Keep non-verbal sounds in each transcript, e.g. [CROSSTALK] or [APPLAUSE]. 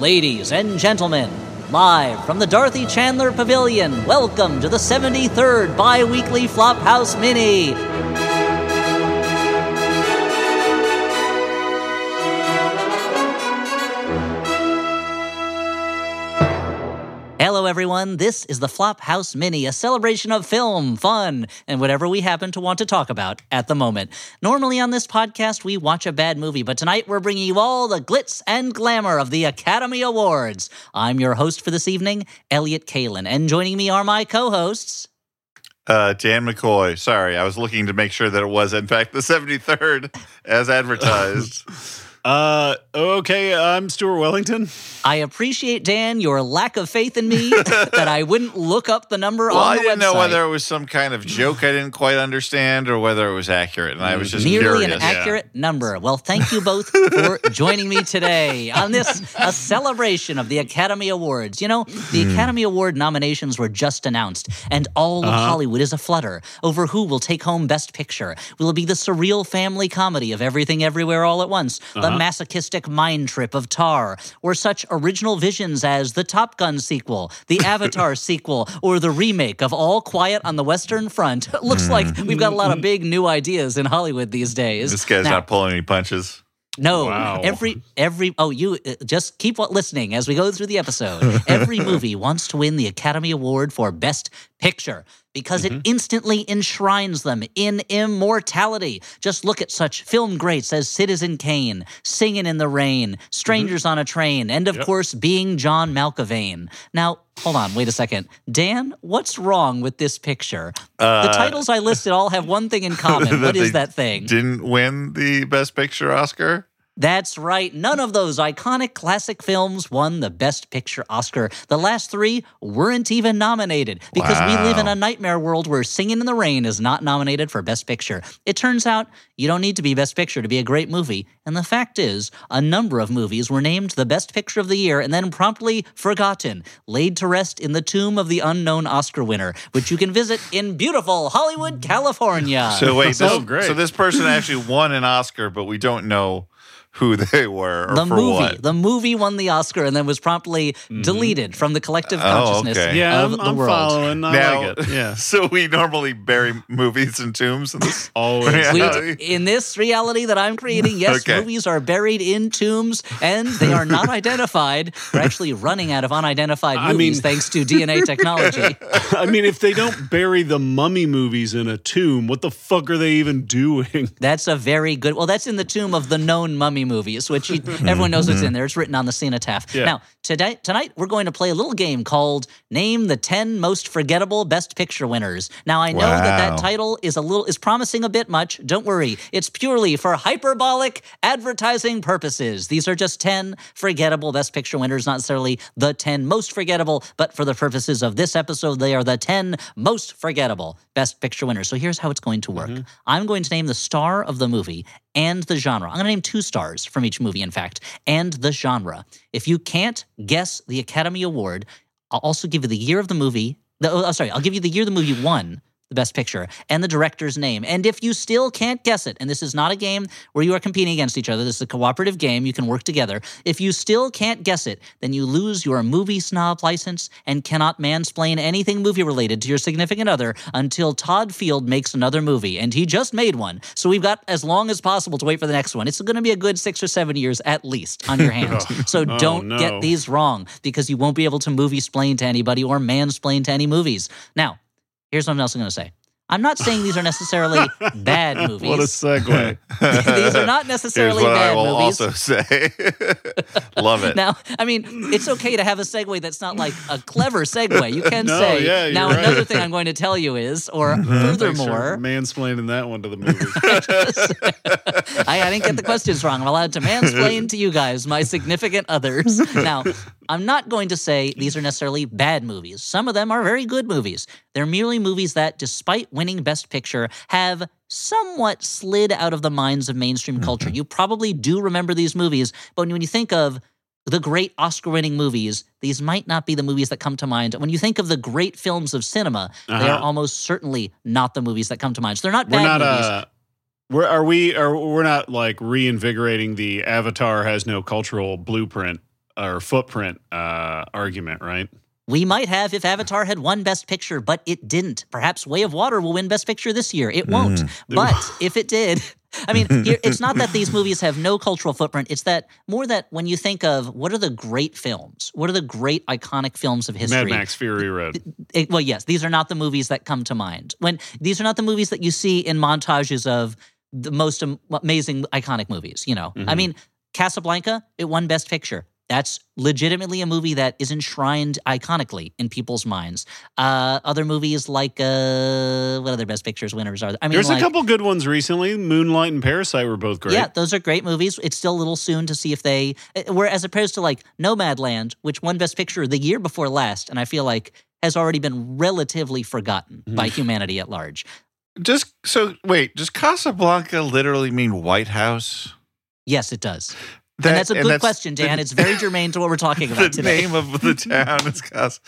Ladies and gentlemen, live from the Dorothy Chandler Pavilion, welcome to the 73rd bi weekly Flophouse Mini. Hello, everyone. This is the Flophouse Mini, a celebration of film, fun, and whatever we happen to want to talk about at the moment. Normally on this podcast, we watch a bad movie, but tonight we're bringing you all the glitz and glamour of the Academy Awards. I'm your host for this evening, Elliott Kalan, and joining me are my co hosts. Uh, Dan McCoy. Sorry, I was looking to make sure that it was, in fact, the 73rd as [LAUGHS] advertised. Uh, okay, I'm Stuart Wellington. I appreciate, Dan, your lack of faith in me [LAUGHS] that I wouldn't look up the number well, on the I didn't website. know whether it was some kind of joke I didn't quite understand or whether it was accurate, and I was just Nearly curious. an accurate number. Well, thank you both for [LAUGHS] joining me today on this a celebration of the Academy Awards. You know, the Hmm. Academy Award nominations were just announced, and all of Uh-huh. Hollywood is aflutter over who will take home Best Picture. Will it be the surreal family comedy of Everything Everywhere All at Once, the Uh-huh. Masochistic mind trip of Tar, or such original visions as the Top Gun sequel, the [LAUGHS] Avatar sequel, or the remake of All Quiet on the Western Front? [LAUGHS] Looks like we've got a lot of big new ideas in Hollywood these days. This guy's Now- not pulling any punches. no, Wow. every every oh you uh, just keep listening as we go through the episode. [LAUGHS] every movie wants to win the Academy Award for Best Picture because it instantly enshrines them in immortality. Just look at such film greats as Citizen Kane, Singing in the Rain, Strangers on a Train, and of course being John Malkovich. Now, hold on, wait a second. Dan, what's wrong with this picture? the Uh, titles I listed all have one thing in [LAUGHS] common. what is that thing? Didn't win the Best Picture Oscar. That's right. None of those iconic classic films won the Best Picture Oscar. The last three weren't even nominated because we live in a nightmare world where Singing in the Rain is not nominated for Best Picture. It turns out you don't need to be Best Picture to be a great movie. And the fact is, a number of movies were named the Best Picture of the Year and then promptly forgotten, laid to rest in the tomb of the unknown Oscar winner, which you can visit in beautiful Hollywood, California. So wait, Oh, this, great. so this person actually won an Oscar, but we don't know who [LAUGHS] they were or the for movie, what. the movie won the Oscar and then was promptly deleted from the collective Mm-hmm. Oh, consciousness okay. Yeah, of I'm, the I'm world. following. I Now- like it. Yeah, [LAUGHS] So we normally bury movies in tombs. In this? [LAUGHS] always. Yeah. We, Yeah. in this reality that I'm creating, yes, Okay. movies are buried in tombs and they are not identified. We're actually running out of unidentified I movies mean- thanks to DNA technology. I mean, if they don't bury the mummy movies in a tomb, what the fuck are they even doing? That's a very good. Well, that's in the tomb of the known mummy movies, which you, [LAUGHS] everyone knows what's mm-hmm. in there. It's written on the cenotaph. Yeah. Now, today, tonight we're going to play a little game called "Name the Ten Most Forgettable Best Picture Winners." Now, I know that that title is a little is promising a bit much. Don't worry, it's purely for hyperbolic advertising purposes. These are just ten forgettable Best Picture winners, not necessarily the ten most forgettable, but for the purposes of this episode, they are the ten most forgettable Best Picture winners. So here's how it's going to work. Mm-hmm. I'm going to name the star of the movie and the genre. I'm going to name two stars from each movie, in fact, and the genre. If you can't guess the Academy Award, I'll also give you the year of the movie. The, oh, sorry, I'll give you the year the movie won the best picture and the director's name. And if you still can't guess it, and this is not a game where you are competing against each other, this is a cooperative game, you can work together. If you still can't guess it, then you lose your movie snob license and cannot mansplain anything movie related to your significant other until Todd Field makes another movie. And he just made one. So we've got as long as possible to wait for the next one. It's going to be a good six or seven years at least on your [LAUGHS] hands. Oh, so oh, don't no. get these wrong because you won't be able to movie splain to anybody or mansplain to any movies. Now, here's something else I'm going to say. I'm not saying these are necessarily [LAUGHS] bad movies. What a segue. [LAUGHS] these are not necessarily Here's what I will movies. also say. [LAUGHS] Love it. Now, I mean, it's okay to have a segue that's not like a clever segue. You can No, say. yeah, now, right. another thing I'm going to tell you is, or mm-hmm. for furthermore, mansplaining that one to the movie. I, I didn't get the questions wrong. I'm allowed to mansplain to you guys, my significant others. Now, I'm not going to say these are necessarily bad movies. Some of them are very good movies. They're merely movies that, despite winning Best Picture, have somewhat slid out of the minds of mainstream culture. You probably do remember these movies, but when you think of the great Oscar winning movies, these might not be the movies that come to mind. When you think of the great films of cinema, they are Uh-huh. almost certainly not the movies that come to mind. So they're not We're bad not movies. uh we're are we are we're not like reinvigorating the Avatar has no cultural blueprint or footprint uh, argument, right? We might have if Avatar had won Best Picture, but it didn't. Perhaps Way of Water will win Best Picture this year. It won't. But if it did, [LAUGHS] I mean, [LAUGHS] it's not that these movies have no cultural footprint. It's that more that when you think of what are the great films, what are the great iconic films of history? Mad Max Fury Road. it- well, yes, these are not the movies that come to mind. When these are not the movies that you see in montages of the most amazing iconic movies. You know, I Mhm. mean, Casablanca, it won Best Picture. That's legitimately a movie that is enshrined iconically in people's minds. Uh, other movies like uh, what other Best Pictures winners are there? I mean, There's like, a couple good ones recently. Moonlight and Parasite were both great. yeah, those are great movies. It's still a little soon to see if they, uh, where as opposed to like Nomadland, which won Best Picture the year before last, and I feel like has already been relatively forgotten by humanity at large. Just so wait, does Casablanca literally mean White House? Yes, it does. That- and that's a good that's question, Dan. The, it's very germane to what we're talking [LAUGHS] the about today. The name of the town is Cas.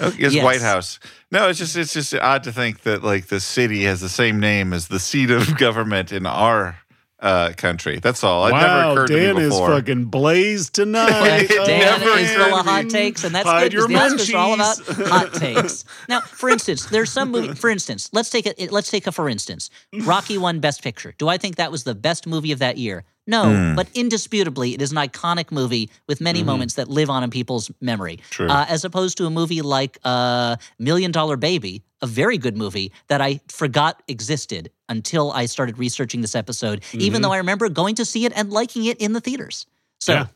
Okay, it's Yes. White House. No, it's just it's just odd to think that like the city has the same name as the seat of [LAUGHS] government in our uh, country. That's all. It never wow, occurred Dan to me is fucking blazed tonight. [LAUGHS] Dan never is full of hot takes, and that's Hide good because your the Oscars are all about hot takes. Now, for instance, there's some movie. For instance, let's take it. Let's take a for instance. Rocky won Best Picture. Do I think that was the best movie of that year? No, Hmm. but indisputably, it is an iconic movie with many Mhm. moments that live on in people's memory. True. Uh, as opposed to a movie like uh, Million Dollar Baby, a very good movie that I forgot existed until I started researching this episode, even Mhm. though I remember going to see it and liking it in the theaters. So Yeah.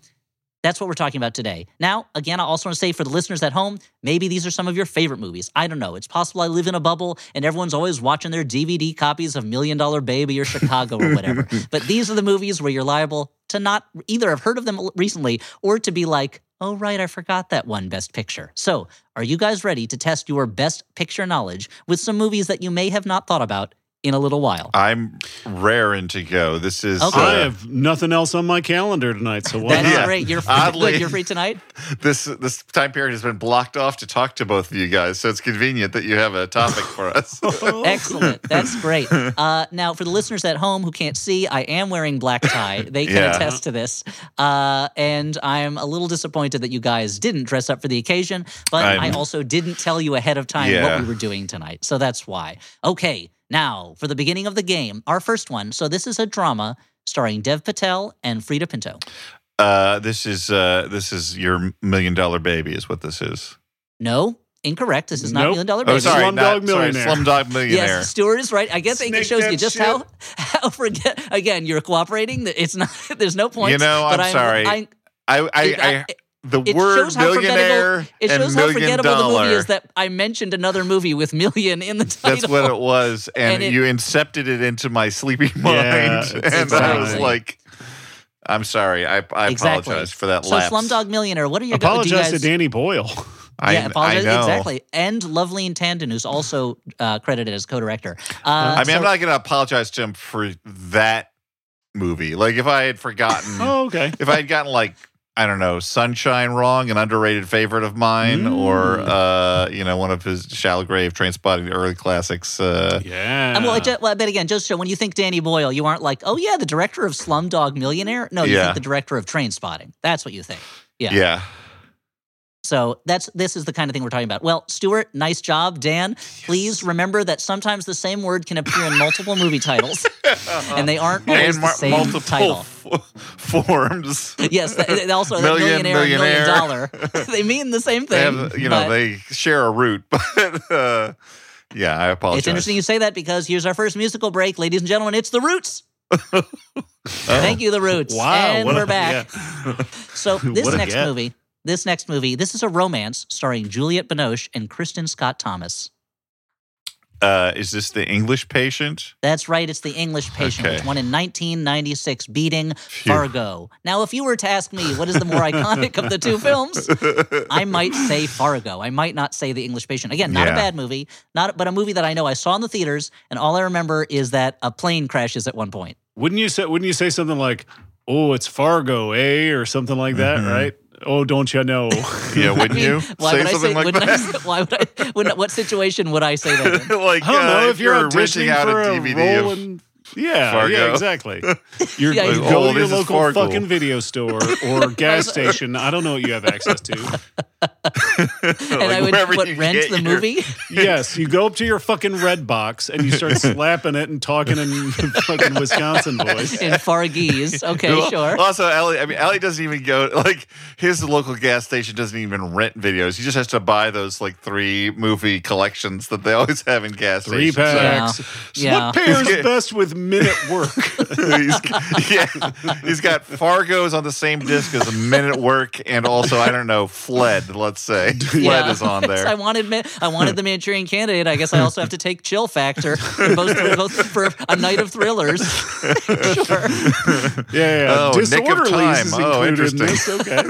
That's what we're talking about today. Now, again, I also want to say for the listeners at home, maybe these are some of your favorite movies. I don't know. It's possible I live in a bubble and everyone's always watching their DVD copies of Million Dollar Baby or Chicago or whatever. [LAUGHS] but these are the movies where you're liable to not either have heard of them recently or to be like, oh, right, I forgot that one Best Picture. So, are you guys ready to test your Best Picture knowledge with some movies that you may have not thought about in a little while? I'm raring to go. This is Okay. I uh, have nothing else on my calendar tonight, so why That's not? Yeah. great. You're free. Oddly- [LAUGHS] good. You're free tonight. this this time period has been blocked off to talk to both of you guys, so it's convenient that you have a topic for us. [LAUGHS] Excellent. That's great. [LAUGHS] Uh, now, for the listeners at home who can't see, I am wearing black tie. They can Yeah. attest to this. Uh, and I'm a little disappointed that you guys didn't dress up for the occasion, but i I'm- also didn't tell you ahead of time Yeah. what we were doing tonight. So that's why. Okay, now for the beginning of the game, our first one. So this is a drama starring Dev Patel and Freida Pinto. Uh, this is uh, this is your million dollar baby, is what this is. No, incorrect. This is not Nope. Million Dollar Oh, Baby. sorry, Slumdog not, sorry, Millionaire. Slumdog Millionaire. Yes, Stuart is right. I guess I think it shows you just shit. how [LAUGHS] how forget again. You're cooperating. That It's not. [LAUGHS] There's no point. You know, I'm sorry. I, I, I, it, I, the it word shows how millionaire it and shows how million forgettable the movie is that I mentioned another movie with million in the title. That's what it was, [LAUGHS] and, And it- you incepted it into my sleepy mind, Yeah, [LAUGHS] and it's I was like, "I'm sorry, I, I Exactly. apologize for that So lapse." Slumdog Millionaire. What are your do you Apologize guys, to Danny Boyle. I, yeah, apologize. I know. Exactly. And Loveleen Tandon, who's also uh, credited as co-director. Uh, I mean, so- I'm not going to apologize to him for that movie. Like, if I had forgotten, [LAUGHS] Oh, okay. if I had gotten like. I don't know, Sunshine wrong, an underrated favorite of mine, or Mm. uh, you know, one of his Shallow Grave, Trainspotting the early classics. Uh, Yeah. Um, well, it ju- well, but again, just so when you think Danny Boyle, you aren't like, oh yeah, the director of Slumdog Millionaire. No, you Yeah. think the director of Trainspotting. That's what you think. Yeah. yeah. So that's this is the kind of thing we're talking about. Well, Stuart, nice job. Dan, please remember that sometimes the same word can appear in multiple movie titles, [LAUGHS] and they aren't always and the same multiple title. F- [LAUGHS] forms. Yes, th- th- also that Million, millionaire, and million millionaire. they mean the same They thing. have, you know, they share a root, [LAUGHS] but uh, yeah, I apologize. it's interesting you say that because here's our first musical break, ladies and gentlemen. It's the Roots. [LAUGHS] Thank you, the Roots. Wow. and we're a- back. yeah. So this What next movie, this next movie, this is a romance starring Juliette Binoche and Kristin Scott Thomas. Uh, is this the English patient? That's right, it's The English Patient, Okay. which won in 1996, beating Phew. Fargo. Now, if you were to ask me what is the more iconic of the two [LAUGHS] films, I might say Fargo. I might not say The English Patient. Again, not a bad movie, not but a movie that I know I saw in the theaters, and all I remember is that a plane crashes at one point. Wouldn't you say? Wouldn't you say something like, "Oh, it's Fargo, eh?" or something like that, Mhm. right? Oh, don't you know? [LAUGHS] yeah, [LAUGHS] wouldn't I mean, you why say would I something say? like wouldn't that? I? Say, why would I? Would, what situation would I say that? In? [LAUGHS] like, I don't uh, know if you're renting auditioning out for a a DVD role of in Yeah, Fargo. yeah, exactly. You're, Yeah, you he's- go Oh, to your this is local Fargo. fucking video store or gas station. I don't know what you have access to. And I would wherever what, rent the your- movie. [LAUGHS] Yes, you go up to your fucking red box and you start [LAUGHS] slapping it and talking in [LAUGHS] fucking Wisconsin voice. in Fargese. Okay, Well, sure. Also, Ellie, I mean, Ellie doesn't even go like his local gas station doesn't even rent videos. He just has to buy those like three movie collections that they always have in gas Three stations. packs. Yeah. What pairs best with minute work? he's, yeah, he's got Fargo's on the same disc as Men at Work, and also I don't know Fled. Let's say [LAUGHS] Fled Yeah. is on I there. wanted Ma- I wanted the Manchurian Candidate. I guess I also have to take Chill Factor, [LAUGHS] both, both for a night of thrillers. [LAUGHS] sure. Yeah, yeah. Oh, Nick of Disorderlies Time. is Oh, included in interesting. this. Okay.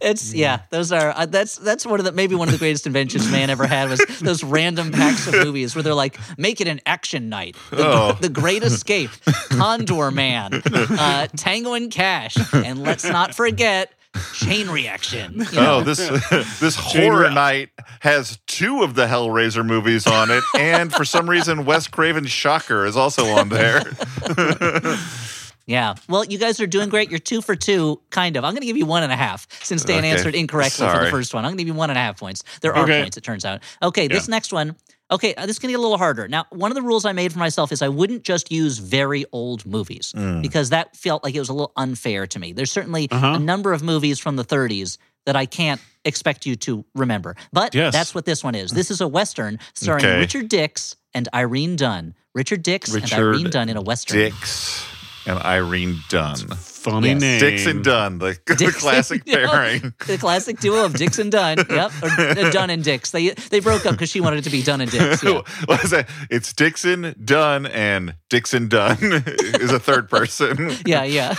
It's yeah. Those are uh, that's that's one of the maybe one of the greatest inventions man ever had was those random packs of movies where they're like make it an action night, the, Oh. the Great Escape, Condorman, uh, Tango and Cash, and let's not forget Chain Reaction. you oh, know? Oh, this [LAUGHS] [LAUGHS] this horror Ra- night has two of the Hellraiser movies on it, [LAUGHS] and for some reason, Wes Craven's Shocker is also on there. Yeah. Well, you guys are doing great. You're two for two, kind of. I'm going to give you one and a half since Dan Okay. answered incorrectly for the first one. I'm going to give you one and a half points. There are Okay. points, it turns out. Okay, this next one. Okay, uh, this is going to get a little harder. Now, one of the rules I made for myself is I wouldn't just use very old movies Mm. because that felt like it was a little unfair to me. There's certainly Uh-huh. a number of movies from the 30s that I can't expect you to remember. But Yes. that's what this one is. [LAUGHS] This is a Western starring Okay. Richard Dix and Irene Dunne. Richard Dix and Irene Dunne in a Western. Dix and Irene Dunne. Funny Yes. name. Dixon and Dunn, the, the classic [LAUGHS] yeah. pairing. the classic duo of Dixon and Dunn. [LAUGHS] Yep, or uh, Dunn and Dix. They they broke up because she wanted it to be Dunn and Dix. Yeah. [LAUGHS] what is that? It's Dixon Dunn and Dixon Dunn is a third person. yeah, yeah.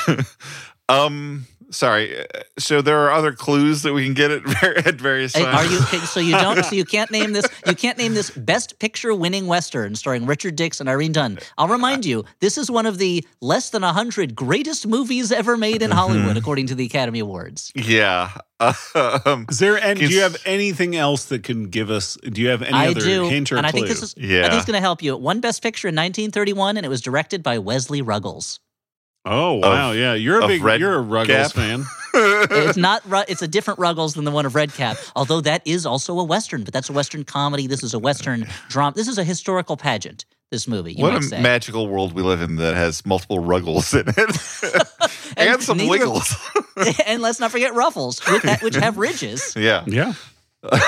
Um, sorry. uh, So there are other clues that we can get at, [LAUGHS] at various times. Are you so you don't so you [LAUGHS] can't name this you can't name this best picture winning western starring Richard Dix and Irene Dunne. I'll remind you, this is one of the less than 100 greatest movies ever made in Hollywood [LAUGHS] according to the Academy Awards. Yeah. Um, Is there and do you have anything else that can give us do you have any I other do, hint or and I think this is I Yeah. think it's going to help you. One Best Picture in 1931, and it was directed by Wesley Ruggles. Oh wow, yeah. You're a big Red you're a Ruggles Gap? fan. [LAUGHS] it's not. Ru- It's a different Ruggles than the one of Red Gap. Although that is also a western, but that's a western comedy. This is a western drama. This is a historical pageant. This movie, you what might a say. magical world we live in that has multiple ruggles in it. [LAUGHS] and, And some neither- wiggles. [LAUGHS] and let's not forget ruffles, with that, which have ridges. yeah. Yeah.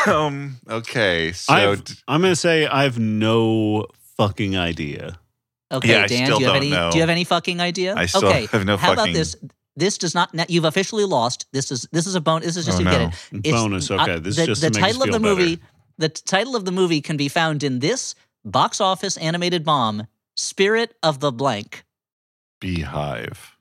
Um, okay. So I've, d- I'm gonna say I have no fucking idea. Okay, Yeah, Dan, do you have any? know. Do you have any fucking idea? I still okay, [LAUGHS] have no How about this? This does not. You've officially lost. This is this is a bonus. This is just Oh, to get it. It's- Bonus, okay. This the, just the title of the feel movie. The title of the movie can be found in this box office animated bomb, "Spirit of the Blank." beehive.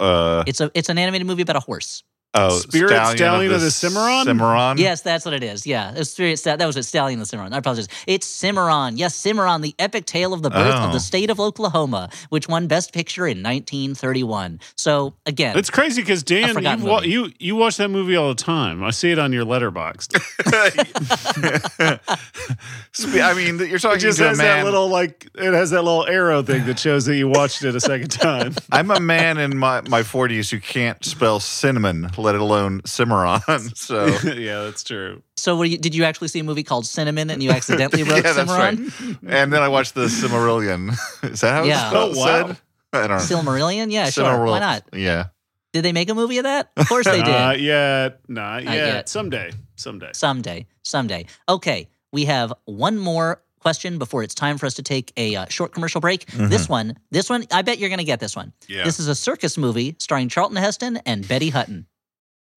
Uh, It's a it's an animated movie about a horse. Oh, Spirit Stallion of the Cimarron? Cimarron. Yes, that's what it is. Yeah, it's Spirit. Sta- That was it. Stallion of the Cimarron. I apologize. It's Cimarron. Yes, Cimarron, the epic tale of the birth of Oh. the state of Oklahoma, which won Best Picture in 1931. So again, It's crazy because Dan, you, wa- you you watch that movie all the time. I see it on your Letterboxd. [LAUGHS] [LAUGHS] I mean, you're It talking just to a has man. that little like it has that little arrow thing that shows that you watched it a second [LAUGHS] time. I'm a man in my, my 40s who can't spell cinnamon, let alone Cimarron. [LAUGHS] [LAUGHS] So yeah, that's true. so what you, did you actually see a movie called Cinnamon and you accidentally [LAUGHS] wrote yeah, that's right. Cimarron? And then I watched the Cimmerillion. Is that how Yeah. it's spelled? Oh, wow. said? I don't know. Silmarillion? Yeah, sure. Why not? Yeah. Did they make a movie of that? Of course they did. Not yet. Not, Not yet. yet. Someday. Someday. Someday, someday. Okay, we have one more question before it's time for us to take a uh, short commercial break. This one, this one, I bet you're going to get this one. Yeah. This is a circus movie starring Charlton Heston and Betty Hutton.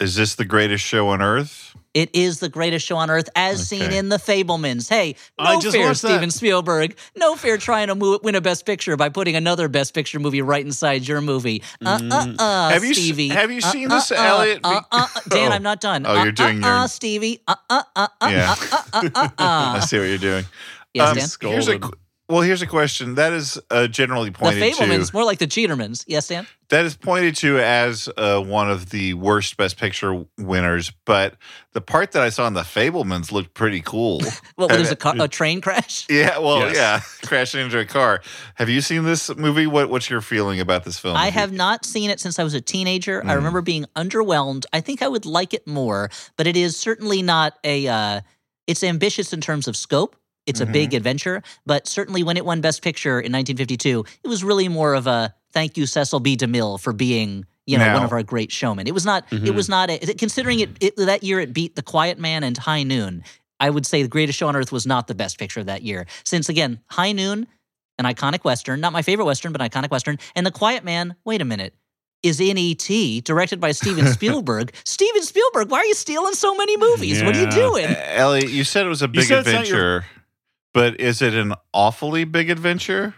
Is this the greatest show on earth? It is the greatest show on earth, as seen in The Fabelmans. Hey, I no just fair, watched that. Steven Spielberg. No fear trying to mo- win a Best Picture by putting another Best Picture movie right inside your movie. Uh, uh, uh, Have you s- Stevie. have you Uh, seen uh, this, uh, Elliott? Uh, uh, uh, Dan, Oh. I'm not done. Oh, Uh, you're doing uh, your- uh, Stevie. Uh, uh, uh, uh, Yeah. uh, uh, uh, uh, [LAUGHS] I uh. see what you're doing. Yes, Um, Dan. Here's a Scolded. qu- well, here's a question that is uh, generally The pointed Fabelmans, to. more like the Cheatermans. Yes, Dan? that is pointed to as uh, one of the worst Best Picture winners. But the part that I saw in The Fabelmans looked pretty cool. [LAUGHS] Well, there's a, car, a [LAUGHS] train crash. yeah, well, Yes. yeah, [LAUGHS] crashing into a car. Have you seen this movie? What What's your feeling about this film? I Have you- have not seen it since I was a teenager. I Mm. remember being underwhelmed. I think I would like it more, but it is certainly not a. Uh, it's ambitious in terms of scope. It's a Mm-hmm. big adventure, but certainly when it won Best Picture in 1952, it was really more of a thank you, Cecil B. DeMille, for being you know one of our great showmen. It was not. It Mhm. was not. A, considering it, it that year it beat The Quiet Man and High Noon. I would say The Greatest Show on Earth was not the best picture of that year, since again High Noon an iconic Western, not my favorite Western, but an iconic Western. And The Quiet Man, wait a minute, is in E.T., directed by Steven [LAUGHS] Spielberg. Steven Spielberg, why are you stealing so many movies? What are you doing? Uh, Elliott, you said it was a big said your- adventure, but is it an awfully big adventure?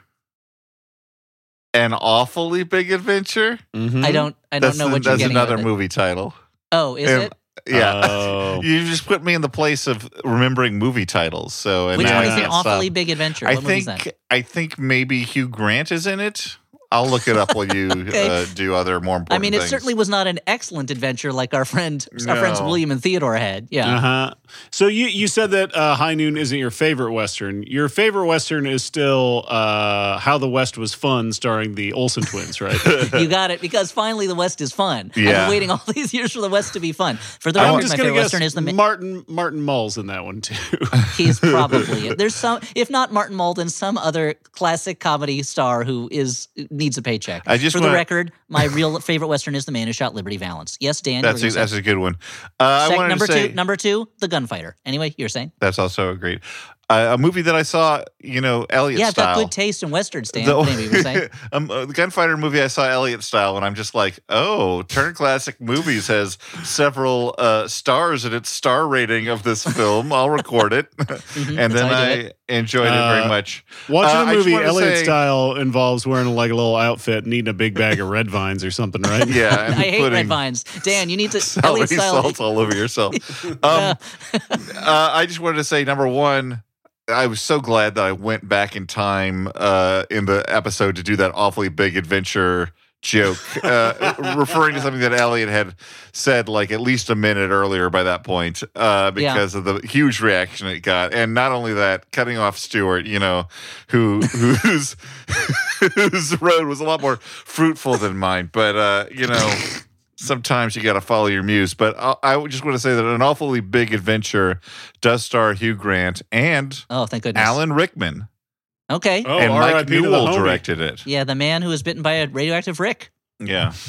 An awfully big adventure? Mhm. I don't I don't that's know the- what you're that's another with it. movie title. Oh, is Um, it? Yeah. Oh. [LAUGHS] you just put me in the place of remembering movie titles. So and Which one is an awfully stop. big adventure? I What movie is think that? I think maybe Hugh Grant is in it. I'll look it up while you [LAUGHS] Okay. uh, do other more important I mean, it things. certainly was not an excellent adventure like our friend, our friends William and Theodore had. Yeah. Uh huh. So you you said that uh, High Noon isn't your favorite western. Your favorite western is still uh, How the West Was Fun, starring the Olsen twins, right? [LAUGHS] You got it because finally the West is fun. I've Yeah. been waiting all these years for the West to be fun. For the I'm record, just my favorite guess Western is the. Martin Martin Mull's in that one too. [LAUGHS] He's probably. There's some, if not Martin Mull, then some other classic comedy star who is needs a paycheck. I just For the wanna- record, my real [LAUGHS] favorite Western is The Man Who Shot Liberty Valance. Yes, Dan. that's a, that's a good one. Uh, I Sec- number to say two. Number two, The Gunfighter. Anyway, you're saying? that's also great. Uh, a movie that I saw, you know, Elliott style. yeah, I've style. got good taste in westerns, Dan. The- anyway, you were saying. um, uh, the gunfighter movie I saw Elliott style, and I'm just like, oh, Turn Classic Movies has several uh, stars in its star rating of this film. I'll record it, [LAUGHS] Mhm, and then I I it. enjoyed it very Uh, much. Watching Uh, a I movie Elliott say- style involves wearing like a little outfit and eating a big bag of red vines or something, right? [LAUGHS] Yeah, [LAUGHS] I hate red vines. Dan, you need to Elliott style. salt all over yourself. Um, uh, I just wanted to say, number one, I was so glad that I went back in time uh, in the episode to do that awfully big adventure joke, uh, [LAUGHS] referring to something that Elliott had said like at least a minute earlier by that point, uh, because of the huge reaction it got. And not only that, cutting off Stuart, you know, who [LAUGHS] whose whose road was a lot more fruitful than mine. But uh, you know, sometimes you got to follow your muse. But I, I just want to say that an awfully big adventure does star Hugh Grant and Oh, thank goodness. Alan Rickman, Okay. Oh, and Mike R.I.P. to the Newell directed it. Yeah, the man who was bitten by a radioactive Rick. Yeah. [LAUGHS]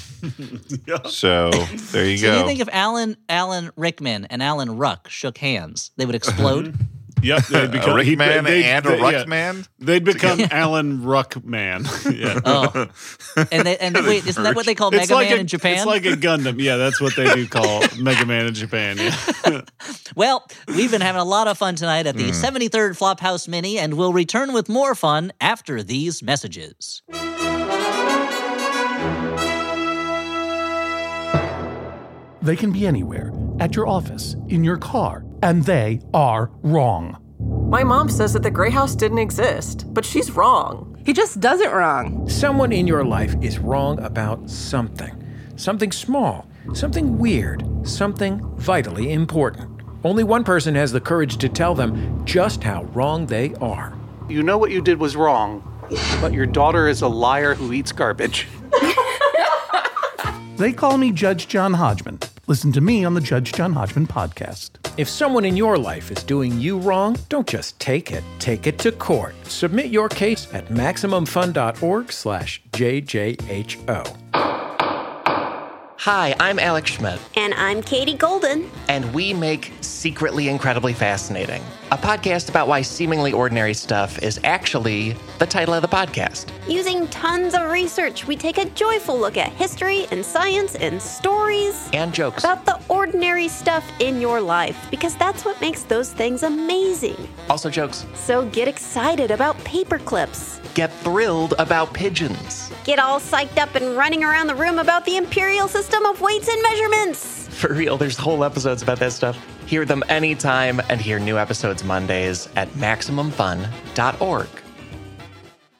Yeah. So there you So do go. you think if Alan Alan Rickman and Alan Ruck shook hands, they would explode? Mm-hmm. Yep. They'd [LAUGHS] a become he- Rickman they'd- and a they- yeah, Ruckman. They'd become Alan Ruckman. [LAUGHS] yeah. [LAUGHS] oh, and they, and wait, isn't that what they call It's Mega like Man a, in Japan? It's like a Gundam. Yeah, that's what they do call Mega Man in Japan. Yeah. well, we've been having a lot of fun tonight at the Hmm. 73rd Flophouse Mini, and we'll return with more fun after these messages. They can be anywhere at your office, in your car, and they are wrong. My mom says that the Grey House didn't exist, but she's wrong. He just does it wrong. Someone in your life is wrong about something. Something small, something weird, something vitally important. Only one person has the courage to tell them just how wrong they are. You know what you did was wrong, but your daughter is a liar who eats garbage. They call me Judge John Hodgman. Listen to me on the Judge John Hodgman podcast. If someone in your life is doing you wrong, don't just take it, take it to court. Submit your case at maximumfun.org/jjho. Hi, I'm Alex Schmidt, And I'm Katie Golden. and we make Secretly Incredibly Fascinating, a podcast about why seemingly ordinary stuff is actually the title of the podcast. Using tons of research, we take a joyful look at history and science and stories And jokes. about the ordinary stuff in your life because that's what makes those things amazing. Also, jokes. So get excited about paper clips. Get thrilled about pigeons. Get all psyched up and running around the room about the imperial system of weights and measurements. For real, there's whole episodes about that stuff. Hear them anytime and hear new episodes Mondays at MaximumFun.org.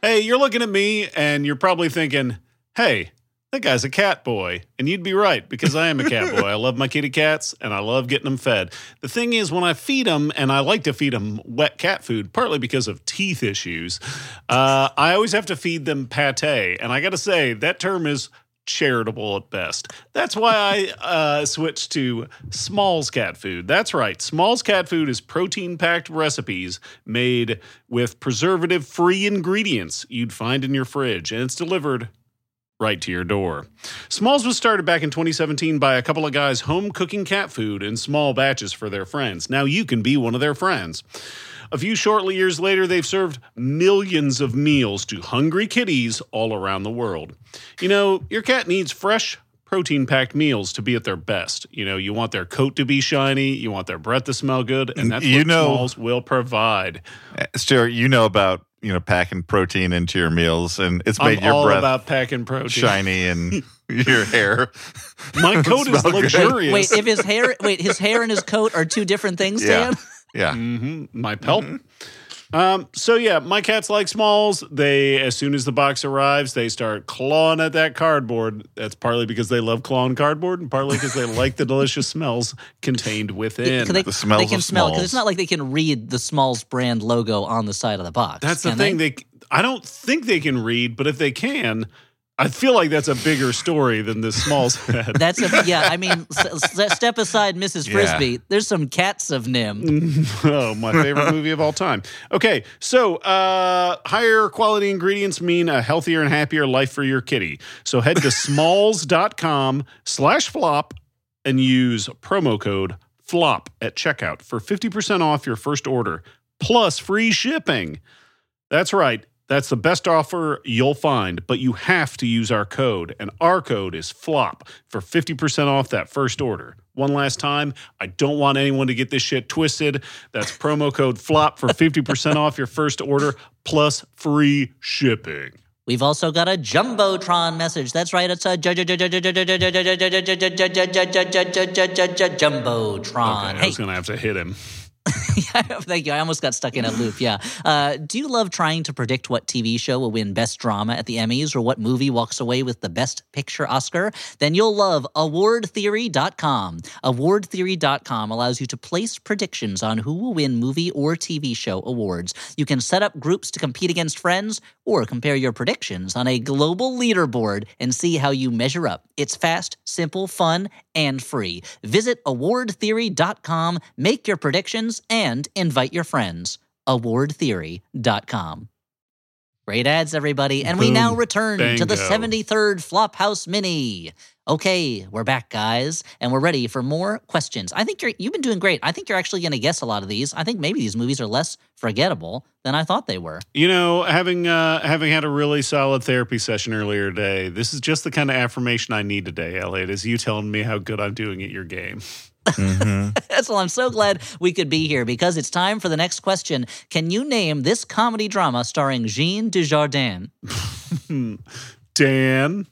Hey, you're looking at me and you're probably thinking, hey, that guy's a cat boy. And you'd be right because I am a cat boy. I love my kitty cats and I love getting them fed. The thing is, when I feed them, and I like to feed them wet cat food, partly because of teeth issues, uh, I always have to feed them pate. And I got to say, that term is charitable at best. That's why I uh, switched to Smalls cat food. That's right. Smalls cat food is protein packed recipes made with preservative free ingredients you'd find in your fridge, and it's delivered right to your door. Smalls was started back in 2017 by a couple of guys home cooking cat food in small batches for their friends. Now you can be one of their friends. A few shortly years later, they've served millions of meals to hungry kitties all around the world. You know, your cat needs fresh, protein packed meals to be at their best. You know, you want their coat to be shiny, you want their breath to smell good, and that's You what know- Smalls will provide. Uh, Stuart, you know about you know packing protein into your meals, and it's I'm made your all breath about packing protein. shiny and [LAUGHS] your hair. My coat [LAUGHS] is Smell good. luxurious. Wait, if his hair, wait, his hair and his coat are two different things, Yeah. Dan. Yeah. hmm My pelt. Um, so yeah, my cats like smalls. They as soon as the box arrives, they start clawing at that cardboard. That's partly because they love clawing cardboard, and partly because they like the delicious smells contained within. they, The smells they can of smell because it's not like they can read the Smalls brand logo on the side of the box. That's the can thing. They? I don't think they can read, but if they can, I feel like that's a bigger story than this smalls [LAUGHS] had. That's a yeah. I mean, s- step aside, Mrs. Yeah. Frisby. There's some cats of NIMH. [LAUGHS] oh, my favorite movie of all time. Okay, so uh, higher quality ingredients mean a healthier and happier life for your kitty. So head to [LAUGHS] smalls.com slash flop and use promo code FLOP at checkout for 50% off your first order plus free shipping. That's right. That's the best offer you'll find, but you have to use our code, and our code is FLOP for 50% off that first order. One last time, I don't want anyone to get this shit twisted. That's promo code FLOP for 50% off your first order plus free shipping. We've also got a Jumbotron message. That's right, it's a Jumbotron. I was going to have to hit him. [LAUGHS] Yeah, thank you. I almost got stuck in a loop. Yeah. Uh, do you love trying to predict what TV show will win Best Drama at the Emmys or what movie walks away with the Best Picture Oscar? Then you'll love AwardTheory.com. AwardTheory.com allows you to place predictions on who will win movie or TV show awards. You can set up groups to compete against friends or compare your predictions on a global leaderboard and see how you measure up. It's fast, simple, fun, and free. Visit awardtheory.com, make your predictions, and invite your friends. Awardtheory.com. Great ads, everybody. And we now Boom. return to the Bango. 73rd Flophouse Mini. Okay, we're back, guys, and we're ready for more questions. I think you're you've been doing great. I think you're actually going to guess a lot of these. I think maybe these movies are less forgettable than I thought they were. You know, having uh, having had a really solid therapy session earlier today, this is just the kind of affirmation I need today, Elliott, is you telling me how good I'm doing at your game. [LAUGHS] That's well, I'm so glad we could be here because it's time for the next question. Can you name this comedy drama starring Jean Dujardin? [LAUGHS] Dan.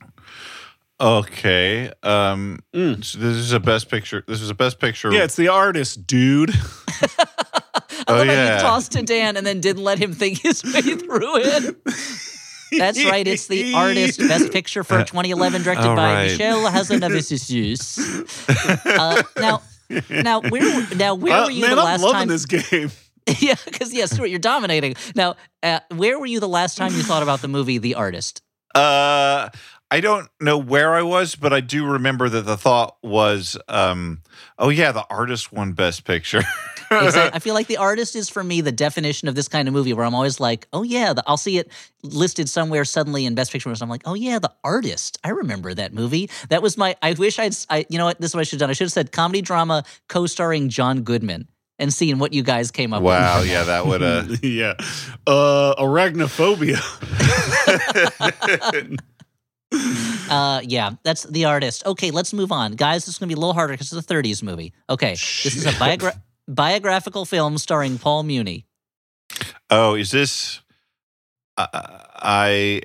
Okay. Um, Mm. so this is a best picture. This is a best picture. Yeah, it's the artist, dude. [LAUGHS] oh Love how you tossed to Dan and then didn't let him think his way through it. That's right. It's the artist Best Picture for 2011, directed by right. Michel Hazanavicius. [LAUGHS] uh, now, now where now where Uh, were you man, the I'm last loving time? this game. [LAUGHS] yeah, because yeah, Stuart, you're dominating. Now, uh, where were you the last time you thought about the movie The Artist? Uh, I don't know where I was, but I do remember that the thought was, um, oh yeah, the artist won best picture. Exactly. [LAUGHS] I feel like The Artist is for me the definition of this kind of movie where I'm always like, oh yeah, the, I'll see it listed somewhere suddenly in Best Picture. And I'm like, oh yeah, The Artist. I remember that movie. That was my. I wish I'd. I, you know what? This is what I should have done. I should have said comedy drama co-starring John Goodman and seeing what you guys came up wow, with. Wow, yeah, that would uh [LAUGHS] yeah. Uh, arachnophobia. [LAUGHS] [LAUGHS] Uh, yeah, that's The Artist. Okay, let's move on, guys. This is gonna be a little harder because it's a '30s movie. Okay, this is a biogra- biographical film starring Paul Muni. Oh, is this uh, I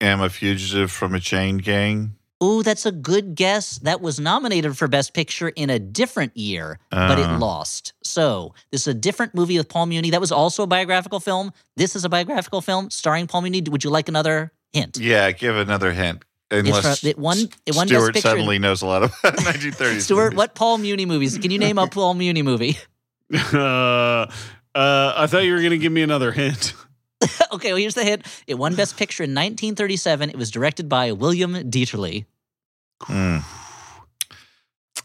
am a fugitive from a chain gang? Ooh, that's a good guess. That was nominated for Best Picture in a different year, but it Uh. lost. So this is a different movie with Paul Muni. That was also a biographical film. This is a biographical film starring Paul Muni. Would you like another hint? Yeah, give another hint. Unless from- it won- it won Best in- suddenly knows a lot about [LAUGHS] [LAUGHS] 1930s. Stuart, movies. what Paul Muni movies? Can you name a [LAUGHS] Paul Muni movie? uh, uh, I thought you were going to give me another hint. okay, well, here's the hint. It won Best Picture in 1937. It was directed by William Dieterle. Mm.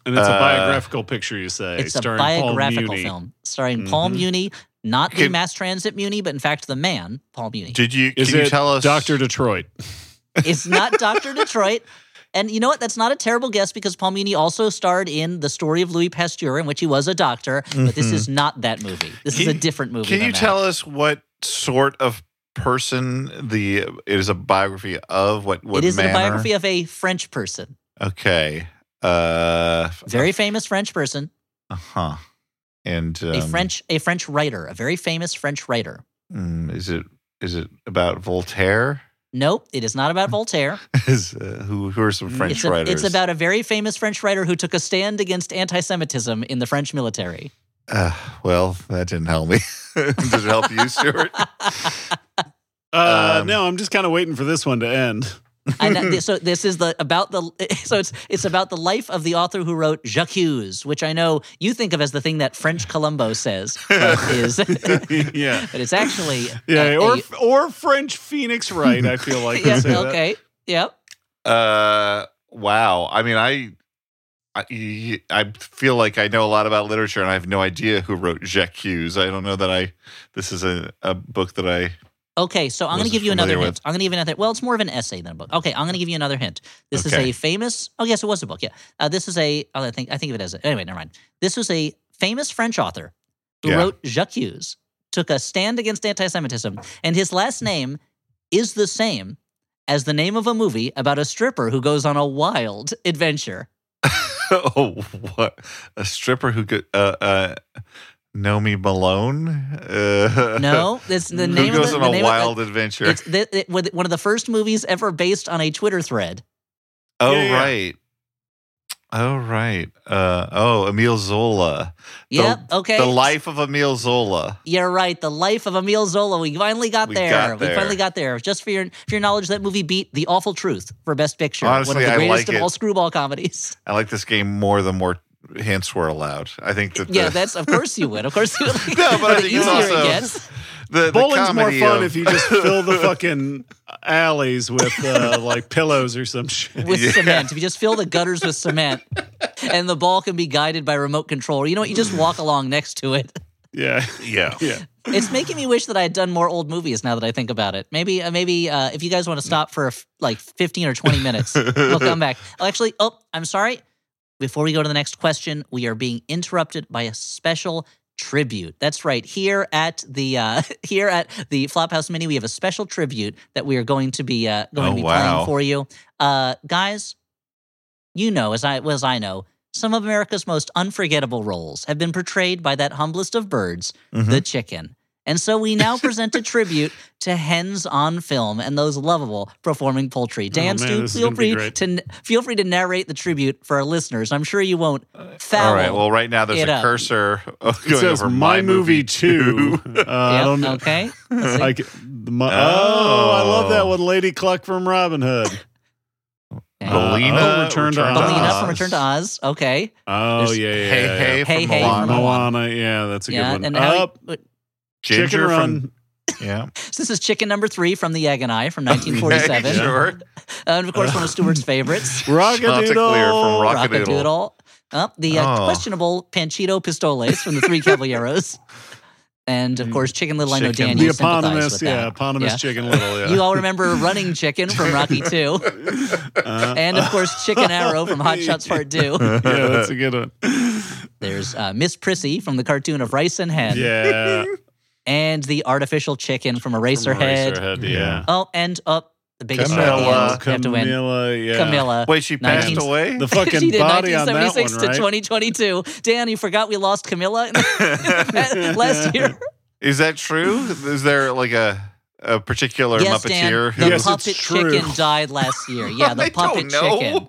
And it's a Uh, biographical picture, you say, It's a starring Paul biographical Muni. film starring Paul Mhm. Muni, not the Can- mass transit Muni, but in fact the man, Paul Muni. Did you? Is can it you tell us, Doctor Detroit? [LAUGHS] It's not Dr. Detroit. And you know what? That's not a terrible guess because Paul Muni also starred in The Story of Louis Pasteur, in which he was a doctor, but this is not that movie. This is Mm-hmm. A different movie. Can than you that. tell us what sort of person the it is a biography of? What what It is manner? a biography of a French person, Okay. Uh. very famous French person, Uh huh. And um, a French a French writer, a very famous French writer. mm, is it is it about Voltaire? Nope, it is not about [LAUGHS] Voltaire. Is uh, who who are some French it's, a- writers? it's about a very famous French writer who took a stand against anti-Semitism in the French military. Uh, well, that didn't help me. [LAUGHS] Did it help you, Stuart? [LAUGHS] Uh, Um, no, I'm just kind of waiting for this one to end. And [LAUGHS] so this is the about the [LAUGHS] so it's it's about the life of the author who wrote J'accuse, which I know you think of as the thing that French Columbo says, but [LAUGHS] is yeah. but it's actually Yeah, a- or a- or French Phoenix Wright, I feel like. would yeah, say that. okay, yep. Uh, wow. I mean, I, I, I feel like I know a lot about literature, and I have no idea who wrote Jacques Hughes. I don't know that I. This is a, a book that I. Okay, so I'm going to give you another familiar hint. I'm going to give you another. Well, it's more of an essay than a book. Okay, I'm going to give you another hint. This is a famous. Oh, yes, it was a book. Yeah, uh, this is a. Oh, I think I think of it as a, anyway. Never mind. This was a famous French author who Yeah. wrote J'accuse, took a stand against anti-Semitism, and his last name is the same as the name of a movie about a stripper who goes on a wild adventure. [LAUGHS] oh, what a stripper who could. Uh, uh, Nomi Malone. Uh, No, [LAUGHS] it's the who name goes of the, on the a name of wild the, adventure. It's the, it, with- one of the first movies ever based on a Twitter thread. oh Yeah, yeah. right. Oh right. Uh, oh, Emile Zola. The- Yep. okay. The life of Emile Zola. You're right. The life of Emile Zola. We finally got We there. got We finally got there. Just for your for your knowledge, that movie beat The Awful Truth for Best Picture. one Honestly, of the I greatest like of all it. screwball comedies. I like this game more the more hints were allowed. I think that. yeah, the, that's of course you would. Of course you would. [LAUGHS] No, but I the think it's easier also- it gets. the, the Bowling's more fun of- if you just fill the [LAUGHS] fucking alleys with uh, like pillows or some shit. with Yeah. cement. If you just fill the gutters with cement, and the ball can be guided by remote control. You know what? You just walk along next to it. Yeah. yeah. [LAUGHS] Yeah. It's making me wish that I had done more old movies. Now that I think about it, maybe uh, maybe uh, if you guys want to stop for f- like fifteen or twenty minutes, we'll come back. Oh, actually, oh, I'm sorry. Before we go to the next question, we are being interrupted by a special tribute. That's right. Here at the uh, [LAUGHS] here at the Flophouse Mini, we have a special tribute that we are going to be uh, going Oh, to be wow. playing for you, uh, guys. You know, as I well, as I know, some of America's most unforgettable roles have been portrayed by that humblest of birds, Mhm. the chicken. And so we now [LAUGHS] present a tribute to hens on film and those lovable performing poultry. Dan, Oh, man, Stu, feel free to feel free to narrate the tribute for our listeners. I'm sure you won't foul. All right. Well, right now there's a up. cursor [LAUGHS] going It says over my movie too. [LAUGHS] Uh, I don't know. okay. Let's. I, ca- my, oh. I love that one, Lady Cluck from Robin Hood. Okay. Billina, Oh, Return to Oz. Billina from Return to Oz. Okay. Oh There's- yeah, yeah. Hey, yeah. hey, Hey, from hey Moana. Moana. Moana. Yeah, that's a yeah. good one. And how, Up, Ginger Chicken from Run. yeah. [LAUGHS] so this is chicken number three from the Egg and I from [LAUGHS] 1947. sure. [LAUGHS] And of course, one of Stuart's favorites. Chanticleer from Rockadoodle. Rock- Rockadoodle. Rockadoodle. Oh, the uh, Oh. questionable Panchito Pistoles from the Three Caballeros. And of course, Chicken Little. I know Chicken. Dan, The you eponymous, with yeah, that. eponymous Yeah. Chicken Little. Yeah. You all remember Running Chicken from Rocky 2. Uh, And of course, Chicken Arrow from Hot Shots Part 2. yeah, that's a good one. There's uh, Miss Prissy from the cartoon of Rice and Hen. Yeah, And the artificial chicken from Eraserhead. Eraserhead, yeah. Oh, and uh, the biggest star at the Camilla. end. You have to win. Camilla, yeah. Camilla. Wait, she passed 19 away. The [LAUGHS] fucking she did body on that 1976 one, to 2022. Dan, you forgot we lost Camilla in the- [LAUGHS] [LAUGHS] last year. Is that true? Is there like a a particular yes, Dan, Muppeteer? the who- Yes, it's puppet true. chicken died last year. Yeah, the I puppet don't know. chicken.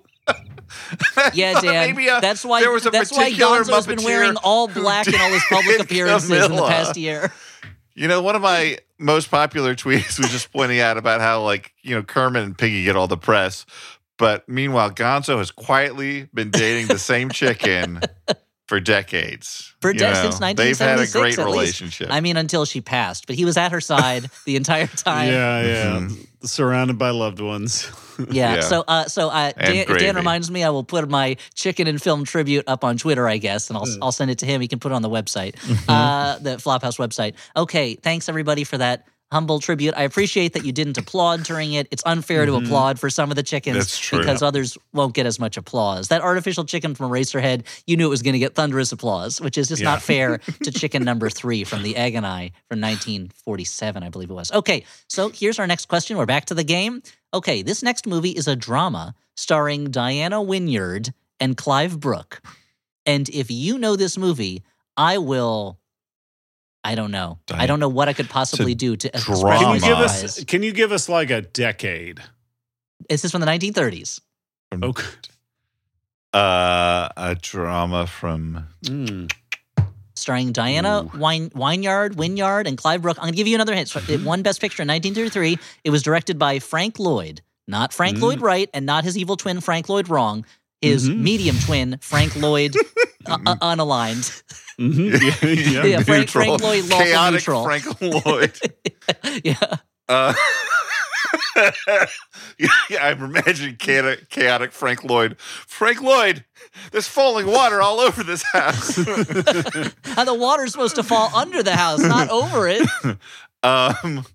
Yeah, Dan. Maybe a- that's why. there was a that's why particular Gonzo's been wearing all black in all his public did appearances in the past year. You know, one of my most popular [LAUGHS] tweets was just pointing out about how, like, you know, Kermit and Piggy get all the press, But meanwhile, Gonzo has quietly been dating the same chicken [LAUGHS] for decades. For You de- know, since They've had a great relationship. I mean, until she passed, but he was at her side [LAUGHS] the entire time. yeah, yeah. Mhm. Surrounded by loved ones. [LAUGHS] Yeah. Yeah. So, uh, so uh, Dan. Dan reminds me I will put my chicken and film tribute up on Twitter, I guess, and I'll I'll send it to him. He can put it on the website, Mm-hmm. uh, the Flophouse website. Okay. Thanks everybody for that humble tribute. I appreciate that you didn't applaud during it. It's unfair to applaud for some of the chickens Mm-hmm. True. because others won't get as much applause. That artificial chicken from Eraserhead, you knew it was going to get thunderous applause, which is just Yeah. not fair [LAUGHS] to chicken number three from the Egg and I from 1947, I believe it was. Okay, so here's our next question. We're back to the game. Okay, this next movie is a drama starring Diana Wynyard and Clive Brook. And if you know this movie, I will. I don't know. I don't know what I could possibly do to express drama. Can you give us can you give us like a decade? Is this from the 1930s? Okay. uh, a drama from Mm. starring Diana Wine, Wineyard, Wynyard, and Clive Brook. I'm going to give you another hint. So It won Best Picture in 1933. It was directed by Frank Lloyd, not Frank Mm. Lloyd Wright, and not his evil twin Frank Lloyd Wrong. His Mhm. medium twin Frank Lloyd, [LAUGHS] uh, uh, unaligned. Mhm. Yeah, yeah. Yeah, Frank- Frank neutral, Lloyd, lawful chaotic neutral. Frank Lloyd. [LAUGHS] yeah, Uh, [LAUGHS] yeah, I'm imagining chaotic, chaotic Frank Lloyd. Frank Lloyd, there's falling water all over this house. and the water's supposed to fall under the house, not over it. um,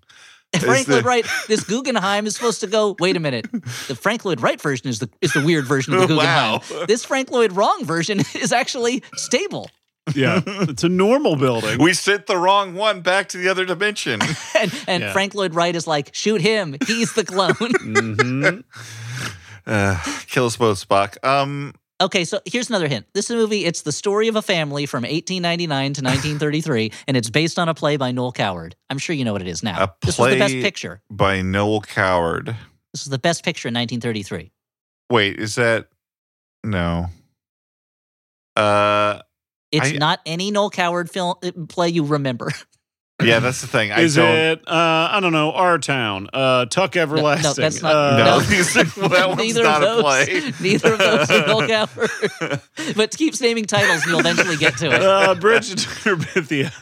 [LAUGHS] Frank the- Lloyd Wright, this Guggenheim is supposed to go. Wait a minute, the Frank Lloyd Wright version is the is the weird version of the [LAUGHS] Guggenheim. Wow. This Frank Lloyd Wrong version [LAUGHS] is actually stable. yeah. It's a normal building. we sent the wrong one back to the other dimension. And and Yeah. Frank Lloyd Wright is like, shoot him. He's the clone. Mhm. Uh, kill us both, Spock. Um, okay, so here's another hint. This is a movie, it's the story of a family from 1899 to 1933, [LAUGHS] and it's based on a play by Noel Coward. I'm sure you know what it is now. A This was the best picture. by Noel Coward. This is the best picture in 1933. Wait, is that no? Uh, It's I- not any Noel Coward film uh, play you remember. [LAUGHS] yeah, that's the thing. I Is don't. it uh I don't know, Our Town, uh Tuck Everlasting. No, that's not- uh, no, [LAUGHS] [LAUGHS] No. these well, that one's Neither not of a those. play. [LAUGHS] Neither of those are Noel Coward. but keeps naming titles, and you'll eventually get to it. uh Bridge to Terabithia.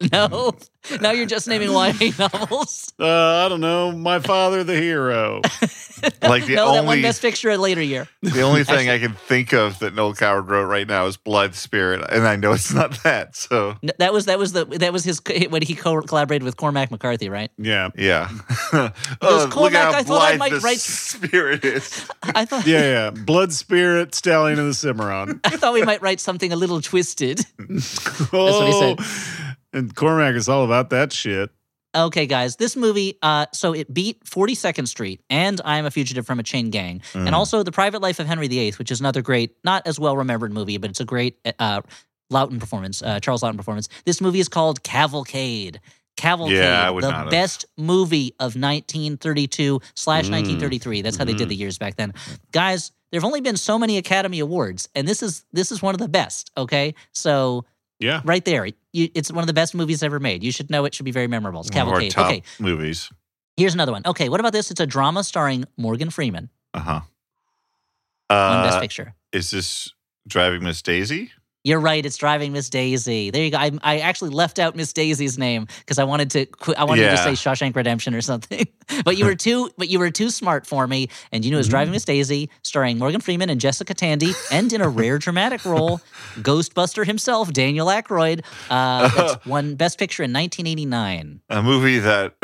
[LAUGHS] No, now you're just naming YA [LAUGHS] novels. Uh I don't know, My Father the Hero. [LAUGHS] Like the no, that one only best picture a later year. the only thing I can think of that Noel Coward wrote right now is Blood Spirit, and I know it's not that. So No, That was that was the that was his when he co- collaborated with Cormac McCarthy, right? Yeah. yeah. Goes, oh, look "Cormac, how I thought I might the write- spirit is. I thought Yeah, yeah. Blood Spirit, Stallion of the Cimarron. I thought we might write something a little twisted. oh, what he said. And Cormac is all about that shit. Okay, guys, this movie, uh, so it beat 42nd Street and I Am a Fugitive from a Chain Gang, Mm. and also The Private Life of Henry VIII, which is another great, not as well remembered movie, but it's a great uh, Laughton performance, uh, Charles Laughton performance. This movie is called Cavalcade. Cavalcade, Yeah, I would the not have. best movie of 1932 slash Mm. 1933. That's how they Mm-hmm. did the years back then. Guys, there've only been so many Academy Awards, and this is this is one of the best. Okay, so Yeah. right there, you, it's one of the best movies ever made. You should know it. Should be very memorable. It's One of our Cavalcade. top Okay, movies. Here's another one. Okay, what about this? It's a drama starring Morgan Freeman. Uh-huh. One Best Uh Picture. Is this Driving Miss Daisy? You're right. It's Driving Miss Daisy. There you go. I, I actually left out Miss Daisy's name because I wanted to. I wanted to say Shawshank Redemption or something. [LAUGHS] but you were too. But you were too smart for me. And you know, it's Mm-hmm. Driving Miss Daisy, starring Morgan Freeman and Jessica Tandy, and in a rare dramatic role, [LAUGHS] Ghostbuster himself, Daniel Aykroyd. Uh, that's [LAUGHS] won Best Picture in 1989. A movie that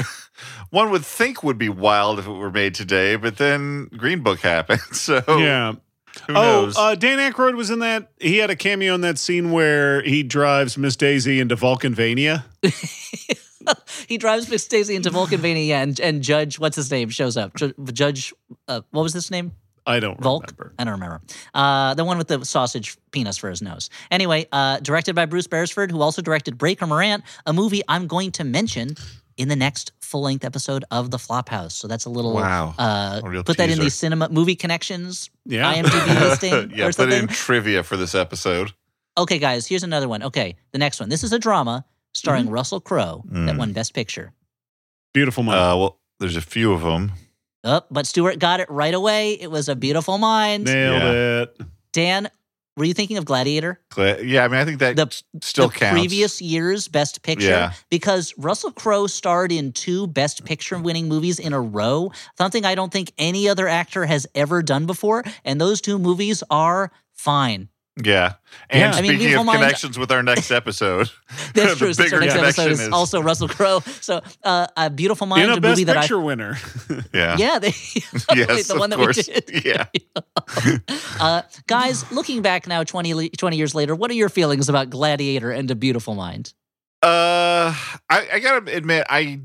one would think would be wild if it were made today, but then Green Book happened. So Yeah. Who Oh, knows? uh, Dan Aykroyd was in that. He had a cameo in that scene where he drives Miss Daisy into Valkenvania. [LAUGHS] he drives Miss Daisy into Valkenvania, and, and Judge, what's his name, shows up. Judge, uh, what was his name? I don't Volk? remember. I don't remember. Uh, the one with the sausage penis for his nose. Anyway, uh, directed by Bruce Beresford, who also directed Breaker Morant, a movie I'm going to mention in the next full length episode of The Flop House. So that's a little Wow. uh, A real put that in the cinema movie connections Yeah. IMDb [LAUGHS] listing yeah, or put something. in trivia for this episode. Okay, guys, here's another one. Okay, the next one. This is a drama starring Mm-hmm. Russell Crowe that Mm. won Best Picture. Beautiful mind. Uh, well, there's a few of them. Oh, but Stuart got it right away. It was A Beautiful Mind. Nailed Yeah. it. Dan, were you thinking of Gladiator? Gla- Yeah, I mean, I think that The- still the counts. previous year's Best Picture Yeah. because Russell Crowe starred in two Best Picture winning movies in a row, something I don't think any other actor has ever done before. And those two movies are fine. Yeah. And Yeah. I mean, speaking Beautiful of Mind- connections with our next episode, [LAUGHS] That's [LAUGHS] the true. Since our bigger next episode connection is, is also Russell Crowe. So, uh, a beautiful mind, In a a best movie that picture winner. [LAUGHS] yeah. Yeah, they, Yes, the of one that course. we did. Yeah. Uh, guys, looking back now, 20, 20 years later, what are your feelings about Gladiator and A Beautiful Mind? Uh, I, I gotta admit, I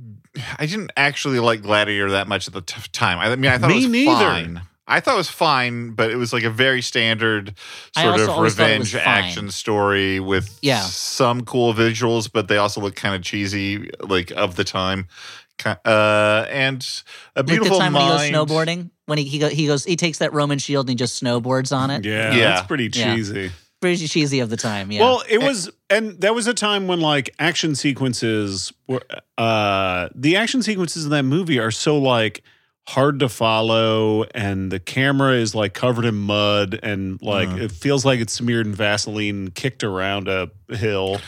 I didn't actually like Gladiator that much at the t- time. I mean, I thought Me it was neither. fine. I thought it was fine, but it was like a very standard sort of always thought it was revenge action story with Yeah. some cool visuals, but they also look kind of cheesy, like of the time. Uh, and a Like beautiful the time mind. when he goes snowboarding, when he he, go, he goes, he takes that Roman shield and he just snowboards on it. Yeah, Yeah. that's pretty Yeah. cheesy. Pretty cheesy of the time. Yeah. Well, it was, and that was a time when like action sequences were, uh, the action sequences in that movie are so like hard to follow, and the camera is like covered in mud, and like Mhm. it feels like it's smeared in Vaseline, and kicked around a hill.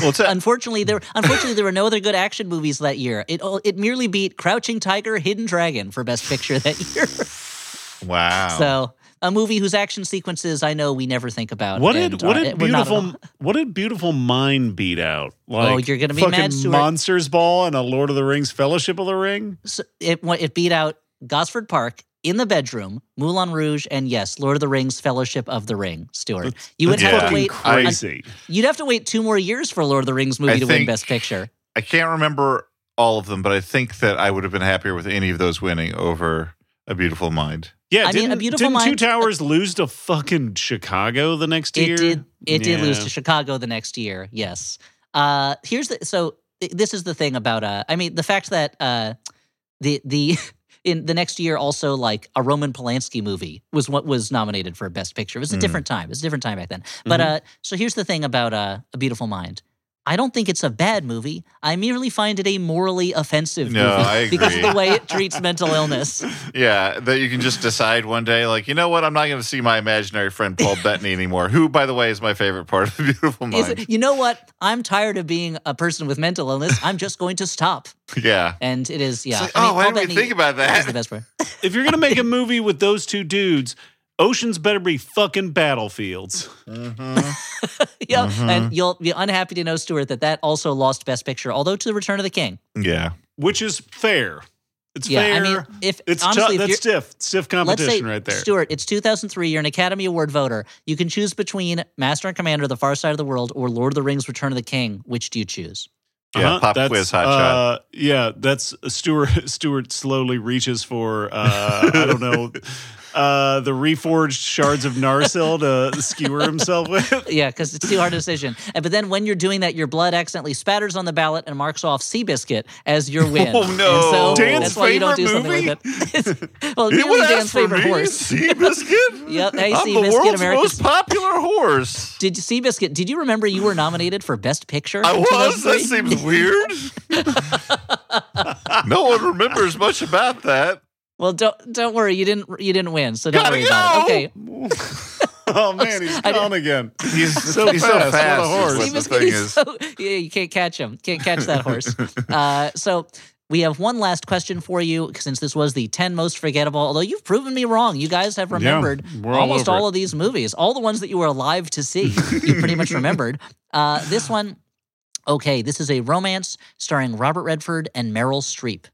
Well, a, unfortunately, there unfortunately there were no other good action movies that year. It it merely beat Crouching Tiger, Hidden Dragon for Best Picture that year. wow. So a movie whose action sequences I know we never think about. What and, did what did we're not at beautiful what did beautiful mind beat out? Oh, like Oh, you're gonna be fucking mad, Stuart. Monsters Ball and a Lord of the Rings Fellowship of the Ring. So it it beat out Gosford Park in the bedroom, Moulin Rouge, and yes, Lord of the Rings, Fellowship of the Ring. Stuart, you would that's have to wait. Crazy. You'd have to wait two more years for a Lord of the Rings movie I to win Best Picture. I can't remember all of them, but I think that I would have been happier with any of those winning over A Beautiful Mind. Yeah, I mean, A Beautiful didn't Two Mind- Towers lose to fucking Chicago the next year? It did. It did lose to Chicago the next year. Yes. Uh, here's the so this is the thing about uh, I mean the fact that uh, the the [LAUGHS] in the next year also like a Roman Polanski movie was what was nominated for Best Picture. It was a Mm. different time. It was a different time back then. But Mm-hmm. uh, so here's the thing about uh, A Beautiful Mind. I don't think it's a bad movie. I merely find it a morally offensive No, movie I because of the way it treats mental illness. [LAUGHS] Yeah, that you can just decide one day, like, you know what, I'm not going to see my imaginary friend Paul [LAUGHS] Bettany anymore, who, by the way, is my favorite part of The Beautiful Is Mind. it- you know what? I'm tired of being a person with mental illness. I'm just going to stop. [LAUGHS] yeah. And it is, yeah. like, I mean, oh, why Paul didn't we think about that. that? is the best part. If you're gonna make a movie with those two dudes, oceans better be fucking battlefields. [LAUGHS] yeah, Mm-hmm. and you'll be unhappy to know, Stuart, that that also lost Best Picture, although to The Return of the King. Yeah. which is fair. It's Yeah, fair. I mean, if it's honestly, tough. That's you're- stiff, stiff Let's say, competition right there. Stuart, it's 2003. You're an Academy Award voter. You can choose between Master and Commander: The Far Side of the World or Lord of the Rings: Return of the King. Which do you choose? Yeah, pop that's, quiz, hot uh, shot. Yeah, that's Stuart. [LAUGHS] Stuart slowly reaches for uh, I don't know uh, the reforged shards of Narsil to skewer himself with. [LAUGHS] Yeah, because it's too hard a decision. And, but then when you're doing that, your blood accidentally spatters on the ballot and marks off Seabiscuit as your win. Oh, no. And so Dan's that's why you don't do favorite something like movie? that. [LAUGHS] Well, it was would Dan's ask favorite me, horse. Seabiscuit? [LAUGHS] Yep, hey, I'm the Seabiscuit, world's America's- most popular horse. Did Seabiscuit? Did you remember you were nominated for Best Picture? I was. That seems weird. no one remembers much about that. Well, don't don't worry. You didn't you didn't win, so don't Gotta worry about it. Okay. [LAUGHS] Oh man, he's I- gone again. He's So he's fast, so what a fast. is horse. what the thing is is. so yeah, you can't catch him. Can't catch that horse. [LAUGHS] uh, so we have one last question for you, since this was the ten most forgettable. Although you've proven me wrong, you guys have remembered we're all almost all it. of these movies, all the ones that you were alive to see. [LAUGHS] you pretty much remembered. Uh, this one, okay, this is a romance starring Robert Redford and Meryl Streep.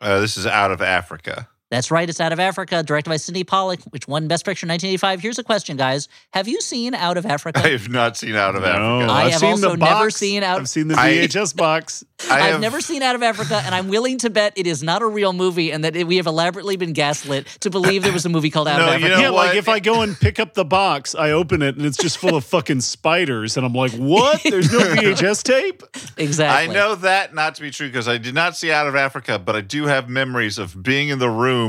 Uh, this is out of Africa. That's right. It's Out of Africa, directed by Sidney Pollack, which won Best Picture in 1985. Here's a question, guys: Have you seen Out of Africa? I have not seen out of No, Africa. I I've have seen also the never seen out- I've seen the I- VHS box. I I've have never seen Out of Africa, and I'm willing to bet it is not a real movie, and that it- we have elaborately been gaslit to believe there was a movie called Out No, of you Africa. know yeah, like if I go and pick up the box, I open it and it's just full of fucking spiders, and I'm like, "What? There's no [LAUGHS] VHS tape." exactly. I know that not to be true because I did not see Out of Africa, but I do have memories of being in the room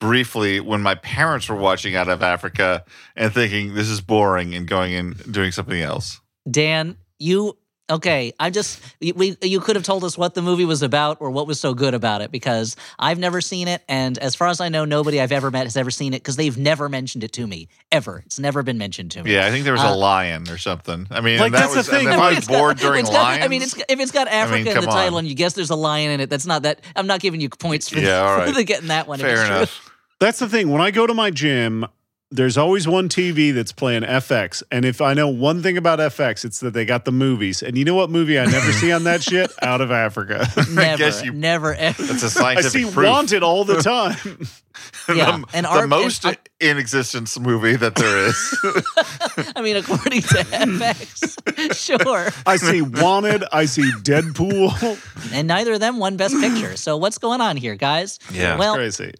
briefly when my parents were watching Out of Africa and thinking this is boring and going and doing something else. Dan, you Okay, I just we you could have told us what the movie was about or what was so good about it because I've never seen it, and as far as I know, nobody I've ever met has ever seen it because they've never mentioned it to me ever. It's never been mentioned to me. Yeah, I think there was Uh, a lion or something. I mean, Like, that that's the thing. If I mean, I was [LAUGHS] it's got- bored during it's lions, I mean, it's if it's got Africa in the come title on. and you guess there's a lion in it, that's not that. I'm not giving you points for, Yeah, [LAUGHS] the, right. for getting that one. fair it's true. enough. That's the thing. When I go to my gym, there's always one TV that's playing FX. And if I know one thing about FX, it's that they got the movies. And you know what movie I never see on that [LAUGHS] shit? Out of Africa. [LAUGHS] Never, guess you- never, ever. [LAUGHS] That's a scientific I see proof. Wanted all the time. Yeah, the, and the our- and most I- in existence movie that there is. I mean, according to FX, sure. I see Wanted. I see Deadpool. And neither of them won Best Picture. So what's going on here, guys? Yeah. Well, Crazy.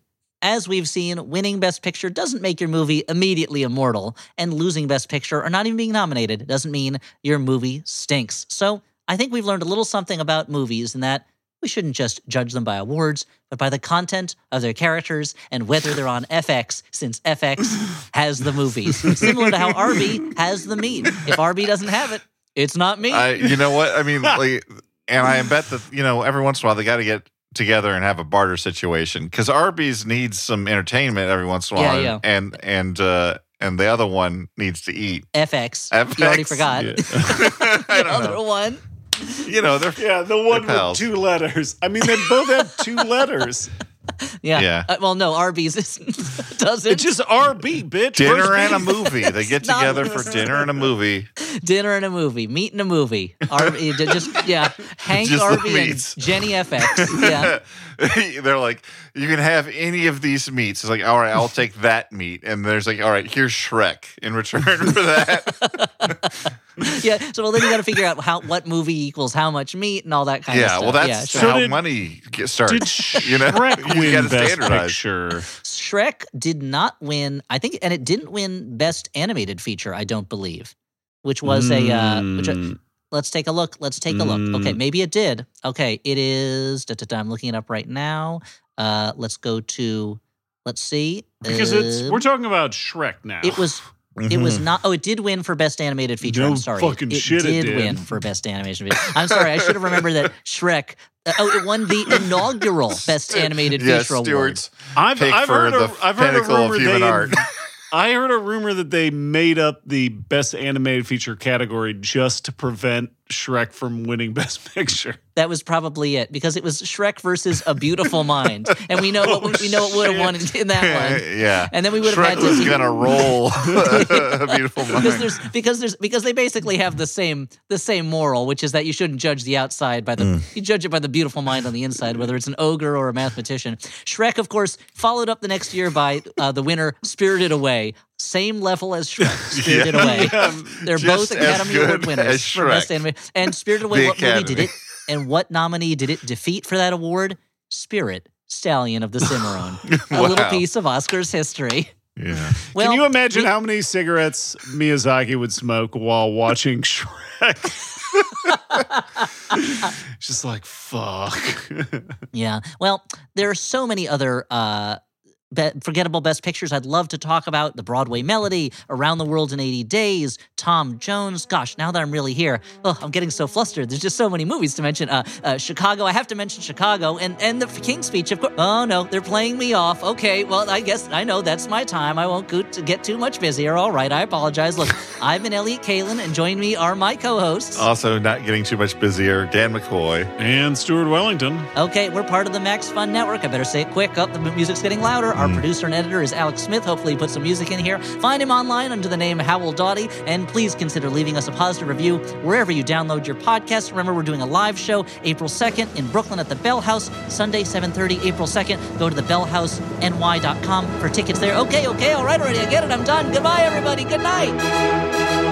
As we've seen, winning Best Picture doesn't make your movie immediately immortal, and losing Best Picture or not even being nominated doesn't mean your movie stinks. So I think we've learned a little something about movies in that we shouldn't just judge them by awards, but by the content of their characters and whether they're on FX, since FX [LAUGHS] has the movies. Similar to how RB has the meat. If RB doesn't have it, it's not me. I, you know what? I mean, [LAUGHS] like, and I bet that you know every once in a while they got to get together and have a barter situation because Arby's needs some entertainment every once in a while, yeah. and and uh, and the other one needs to eat. FX. FX. You already forgot. Yeah. [LAUGHS] [LAUGHS] The other know. one. You know, they're Yeah, the one with two letters. I mean, they both have two letters. [LAUGHS] [LAUGHS] Yeah. Yeah. Uh, well, no, Arby's is, [LAUGHS] doesn't. It's just RB, bitch. dinner Where's and a movie. They [LAUGHS] get together for dinner and a movie. dinner and a movie, meat and a movie. Arby, just yeah, Hank Just the Arby and. Jenny FX. Yeah, They're like, you can have any of these meats. It's like, all right, I'll take that meat. And there's like, all right, here's Shrek in return for that. [LAUGHS] yeah. So well, then you got to figure out how what movie equals how much meat and all that kind of yeah, stuff. well, that's yeah, sure. So how did- money get started. Did you know, Shrek [LAUGHS] you win gotta Best standardize. Picture? Shrek did not win. I think, and it didn't win Best Animated Feature. I don't believe, which was a. Uh, which I- Mm. let's take a look. Let's take a look. Okay, Mm. maybe it did. Okay, it is. Da, da, da, I'm looking it up right now. Uh, let's go to. Let's see. because it's Um, we're talking about Shrek now. It was. It was not. Oh, it did win for best animated feature. No I'm sorry. fucking it shit it did, did. win for best animation feature. I'm sorry. I should have remembered that [LAUGHS] Shrek. uh, oh, it won the inaugural best animated yeah, feature award. Stuart's I've, pick I've for heard the a, I've heard a pinnacle of rumor human they, art. [LAUGHS] I heard a rumor that they made up the best animated feature category just to prevent Shrek from winning [LAUGHS] Best Picture. That was probably it because it was Shrek versus A Beautiful Mind, and we know what we know it would have won in, in that one. yeah. And then we would have Shrek had to- was gonna roll [LAUGHS] [LAUGHS] a beautiful mind. because there's because there's because they basically have the same the same moral, which is that you shouldn't judge the outside by the Mm. you judge it by the beautiful mind on the inside, whether it's an ogre or a mathematician. Shrek, of course, followed up the next year by uh, the winner, Spirited Away. Same level as Shrek, [LAUGHS] Spirited Away. [LAUGHS] They're just both Academy Award winners for best Shrek. anime. And Spirited Away, The what movie did it? And what nominee did it defeat for that award? Spirit, Stallion of the Cimarron. [LAUGHS] A little piece of Oscars history. yeah. Well, Can you imagine we- how many cigarettes Miyazaki would smoke while watching Shrek? Just like fuck. Yeah. Well, there are so many other uh, be- forgettable best pictures I'd love to talk about. The Broadway Melody, Around the World in 80 Days, Tom Jones. Gosh, now that I'm really here, oh, I'm getting so flustered. There's just so many movies to mention. Uh, uh, Chicago, I have to mention Chicago, and and the King's Speech, of course. Oh no, they're playing me off. Okay, well, I guess I know that's my time. I won't go to get too much busier. All right, I apologize. Look, [LAUGHS] I've been Elliott Kalan, and joining me are my co-hosts. Also, not getting too much busier. Dan McCoy. and Stuart Wellington. Okay, we're part of the Max Fun Network. I better say it quick. Up, the music's getting louder. Our mm-hmm. producer and editor is Alex Smith. Hopefully, he put some music in here. Find him online under the name Howell Doughty, and please consider leaving us a positive review wherever you download your podcast. Remember, we're doing a live show April 2nd in Brooklyn at the Bell House, Sunday 7:30, April 2nd. Go to thebellhouseny.com for tickets there. Okay, okay, all right, already. I get it. I'm done. Goodbye, everybody. Good night.